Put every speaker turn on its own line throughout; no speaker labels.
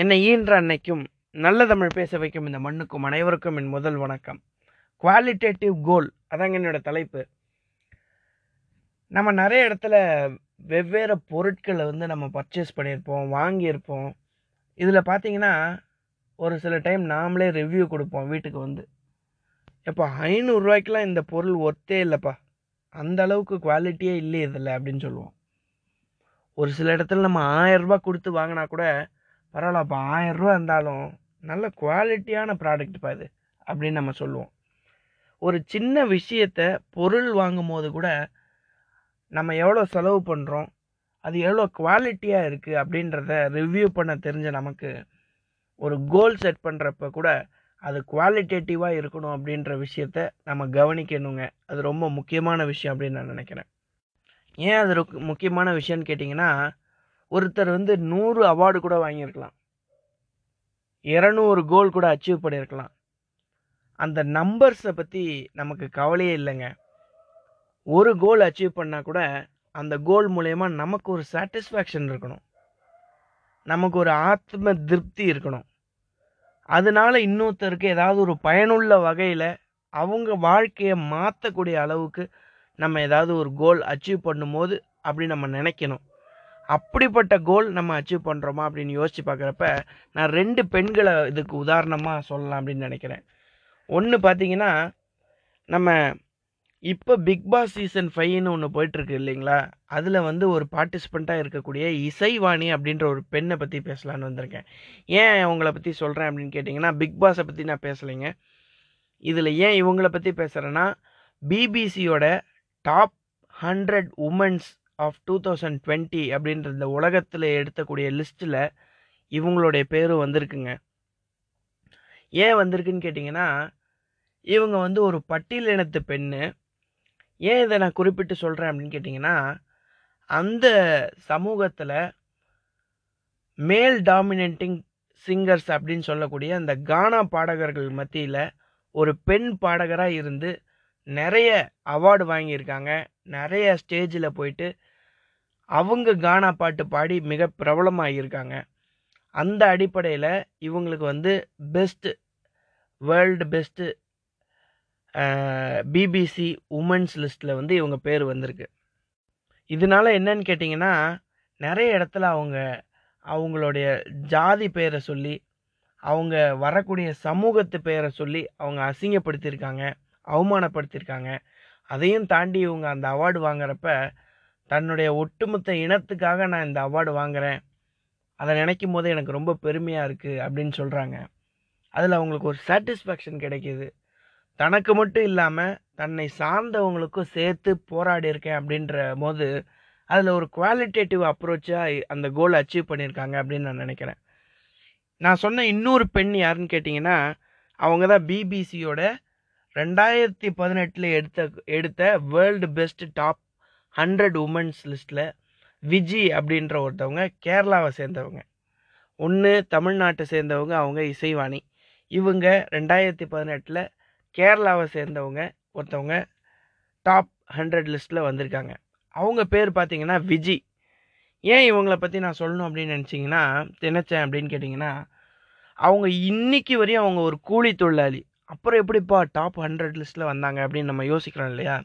என்னை ஈன்ற அன்னைக்கும் நல்ல தமிழ் பேச வைக்கும் இந்த மண்ணுக்கும் அனைவருக்கும் என் முதல் வணக்கம். குவாலிட்டேட்டிவ் கோல் அதாங்க என்னோட தலைப்பு. நம்ம நிறைய இடத்துல வெவ்வேறு பொருட்களை வந்து நம்ம பர்ச்சேஸ் பண்ணியிருப்போம் வாங்கியிருப்போம். இதில் பார்த்தீங்கன்னா ஒரு சில டைம் நாமளே ரிவ்யூ கொடுப்போம் வீட்டுக்கு வந்து. எப்போ ஐநூறுரூவாய்க்கெலாம் இந்த பொருள் ஒர்த்தே இல்லைப்பா. அந்த அளவுக்கு குவாலிட்டியே இல்லை இதில் அப்படின்னு சொல்லுவோம். ஒரு சில இடத்துல நம்ம ஆயரூபா கொடுத்து வாங்கினா கூட பரவாயில்லப்பா ஆயரூபா இருந்தாலும் நல்ல குவாலிட்டியான ப்ராடக்ட்ப்பா இது அப்படின்னு நம்ம சொல்லுவோம். ஒரு சின்ன விஷயத்த பொருள் வாங்கும் போது கூட நம்ம எவ்வளோ செலவு பண்ணுறோம் அது எவ்வளோ குவாலிட்டியாக இருக்குது அப்படின்றத ரிவ்யூ பண்ண தெரிஞ்ச நமக்கு ஒரு கோல் செட் பண்ணுறப்ப கூட அது குவாலிட்டேட்டிவாக இருக்கணும் அப்படின்ற விஷயத்த நம்ம கவனிக்கணுங்க. அது ரொம்ப முக்கியமான விஷயம் அப்படின்னு நான் நினைக்கிறேன். ஏன் அது முக்கியமான விஷயம்னு கேட்டிங்கன்னா ஒருத்தர் வந்து நூறு அவார்டு கூட வாங்கியிருக்கலாம். இரநூறு கோல் கூட அச்சீவ் பண்ணியிருக்கலாம். அந்த நம்பர்ஸை பற்றி நமக்கு கவலையே இல்லைங்க. ஒரு கோல் அச்சீவ் பண்ணால் கூட அந்த கோல் மூலயமா நமக்கு ஒரு சாட்டிஸ்ஃபேக்ஷன் இருக்கணும். நமக்கு ஒரு ஆத்ம திருப்தி இருக்கணும். அதனால இன்னொருத்தருக்கு ஏதாவது ஒரு பயனுள்ள வகையில் அவங்க வாழ்க்கையை மாற்றக்கூடிய அளவுக்கு நம்ம ஏதாவது ஒரு கோல் அச்சீவ் பண்ணும்போது அப்படி நம்ம நினைக்கணும். அப்படிப்பட்ட கோல் நம்ம அச்சீவ் பண்ணுறோமா அப்படின்னு யோசித்து பார்க்குறப்ப நான் ரெண்டு பெண்களை இதுக்கு உதாரணமாக சொல்லலாம் அப்படின்னு நினைக்கிறேன். ஒன்று பார்த்தீங்கன்னா நம்ம இப்போ பிக் பாஸ் சீசன் ஃபைவ்னு ஒன்று போயிட்டுருக்கு இல்லைங்களா? அதில் வந்து ஒரு பார்ட்டிசிபெண்ட்டாக இருக்கக்கூடிய இசைவாணி அப்படின்ற ஒரு பெண்ணை பற்றி பேசலான்னு வந்திருக்கேன். ஏன் அவங்கள பற்றி சொல்கிறேன் அப்படின்னு கேட்டிங்கன்னா பிக் பாஸை பற்றி நான் பேசலைங்க. இதில் ஏன் இவங்கள பற்றி பேசுகிறேன்னா பிபிசியோட top hundred women's of two thousand twenty அப்படின்ற இந்த உலகத்தில் எடுத்தக்கூடிய லிஸ்ட்டில் இவங்களுடைய பேரும் வந்திருக்குங்க. ஏன் வந்திருக்குன்னு கேட்டிங்கன்னா இவங்க வந்து ஒரு பட்டியலினத்து பெண்ணு. ஏன் இதை நான் குறிப்பிட்டு சொல்கிறேன் அப்படின்னு கேட்டிங்கன்னா அந்த சமூகத்தில் மேல் டாமினேட்டிங் சிங்கர்ஸ் அப்படின்னு சொல்லக்கூடிய அந்த கானா பாடகர்கள் மத்தியில் ஒரு பெண் பாடகராக இருந்து நிறைய அவார்டு வாங்கியிருக்காங்க. நிறைய ஸ்டேஜில் போயிட்டு அவங்க கானா பாட்டு பாடி மிக பிரபலமாகியிருக்காங்க அந்த அடிப்படையில் இவங்களுக்கு வந்து best world best BBC women's லிஸ்ட்டில் வந்து இவங்க பேர் வந்திருக்கு. இதனால என்னன்னு கேட்டிங்கன்னா நிறைய இடத்துல அவங்க அவங்களுடைய ஜாதி பெயரை சொல்லி அவங்க வரக்கூடிய சமூகத்து பெயரை சொல்லி அவங்க அசிங்கப்படுத்தியிருக்காங்க அவமானப்படுத்தியிருக்காங்க. அதையும் தாண்டி இவங்க அந்த அவார்டு வாங்குறப்ப தன்னுடைய ஒட்டுமொத்த இனத்துக்காக நான் இந்த அவார்டு வாங்குகிறேன் அதை நினைக்கும் போது எனக்கு ரொம்ப பெருமையாக இருக்குது அப்படின்னு சொல்கிறாங்க அதில் அவங்களுக்கு ஒரு சாட்டிஸ்ஃபேக்ஷன் கிடைக்கிது. தனக்கு மட்டும் இல்லாமல் தன்னை சார்ந்தவங்களுக்கும் சேர்த்து போராடி இருக்கேன் அப்படின்ற போது அதில் ஒரு குவாலிட்டேட்டிவ் அப்ரோச்சாக அந்த கோல் அச்சீவ் பண்ணியிருக்காங்க அப்படின்னு நான் நினைக்கிறேன். நான் சொன்ன இன்னொரு பெண் யாருன்னு கேட்டிங்கன்னா அவங்க தான் பிபிசியோட ரெண்டாயிரத்தி பதினெட்டில் எடுத்த எடுத்த world best top hundred women's லிஸ்ட்டில் விஜி அப்படின்ற ஒருத்தவங்க கேரளாவை சேர்ந்தவங்க. ஒன்று தமிழ்நாட்டை சேர்ந்தவங்க அவங்க இசைவாணி. இவங்க ரெண்டாயிரத்தி பதினெட்டில் கேரளாவை சேர்ந்தவங்க ஒருத்தவங்க டாப் ஹண்ட்ரட் லிஸ்ட்டில் வந்திருக்காங்க. அவங்க பேர் பார்த்தீங்கன்னா விஜி. ஏன் இவங்கள பற்றி நான் சொல்லணும் அப்படின்னு நினச்சிங்கன்னா தினச்சேன் அப்படின்னு கேட்டிங்கன்னா அவங்க இன்னைக்கு வரையும் அவங்க ஒரு கூலி தொழிலாளி. அப்புறம் எப்படிப்பா டாப் ஹண்ட்ரட் லிஸ்ட்டில் வந்தாங்க அப்படின்னு நம்ம யோசிக்கிறோம் இல்லையா?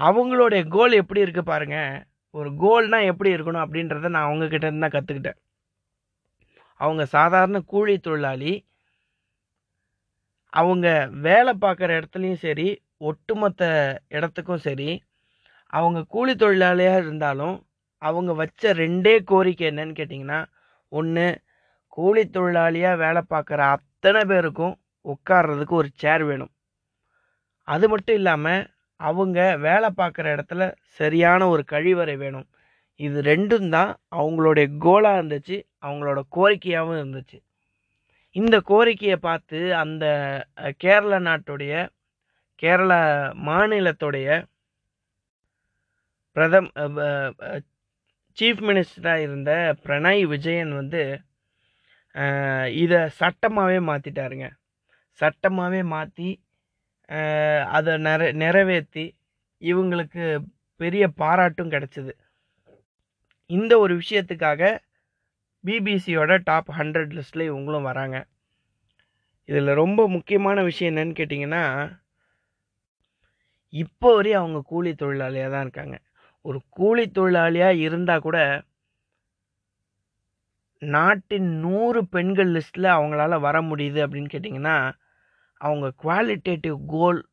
அவங்களுடைய கோல் எப்படி இருக்குது பாருங்கள் ஒரு கோல்னால் எப்படி இருக்கணும் அப்படின்றத நான் அவங்கக்கிட்ட இருந்து தான் கற்றுக்கிட்டேன் அவங்க சாதாரண கூலி தொழிலாளி அவங்க வேலை பார்க்குற இடத்துலையும் சரி ஒட்டுமொத்த இடத்துக்கும் சரி அவங்க கூலி தொழிலாளியாக இருந்தாலும் அவங்க வச்ச ரெண்டே கோரிக்கை என்னன்னு கேட்டிங்கன்னா ஒன்று கூலி தொழிலாளியாக வேலை பார்க்குற அத்தனை பேருக்கும் உட்கார்றதுக்கு ஒரு சேர் வேணும். அது மட்டும் இல்லாமல் அவங்க வேலை பார்க்குற இடத்துல சரியான ஒரு கழிவறை வேணும். இது ரெண்டும் தான் அவங்களுடைய கோலாக இருந்துச்சு அவங்களோட கோரிக்கையாகவும் இருந்துச்சு. இந்த கோரிக்கையை பார்த்து அந்த கேரள நாட்டுடைய கேரள மாநிலத்துடைய பிரதம் சீஃப் மினிஸ்டராக இருந்த பிரணய் விஜயன் வந்து இதை சட்டமாகவே மாற்றிட்டாருங்க சட்டமாகவே மாற்றி அதை நிற நிறைவேற்றி இவங்களுக்கு பெரிய பாராட்டும் கிடச்சிது. இந்த ஒரு விஷயத்துக்காக பிபிசியோட டாப் ஹண்ட்ரட் லிஸ்ட்டில் இவங்களும் வராங்க. இதில் ரொம்ப முக்கியமான விஷயம் என்னன்னு கேட்டிங்கன்னா இப்போ வரையும் அவங்க கூலி தொழிலாளியாக தான் இருக்காங்க. ஒரு கூலி தொழிலாளியாக இருந்தால் கூட நாட்டின் நூறு பெண்கள் லிஸ்ட்டில் அவங்களால வர முடியுது அப்படின்னு கேட்டிங்கன்னா அவங்க குவாலிட்டேட்டிவ் கோல்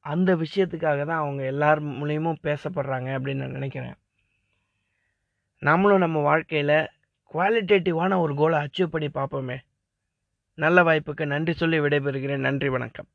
அந்த விஷயத்துக்காக தான் அவங்க எல்லார் மூலியமும் பேசப்படுறாங்க அப்படின்னு நான் நினைக்கிறேன். நம்மளும் நம்ம வாழ்க்கையில் குவாலிட்டேட்டிவான ஒரு கோலை அச்சீவ் பண்ணி பார்ப்போமே. நல்ல வாய்ப்புக்கு நன்றி சொல்லி விடைபெறுகிறேன். நன்றி வணக்கம்.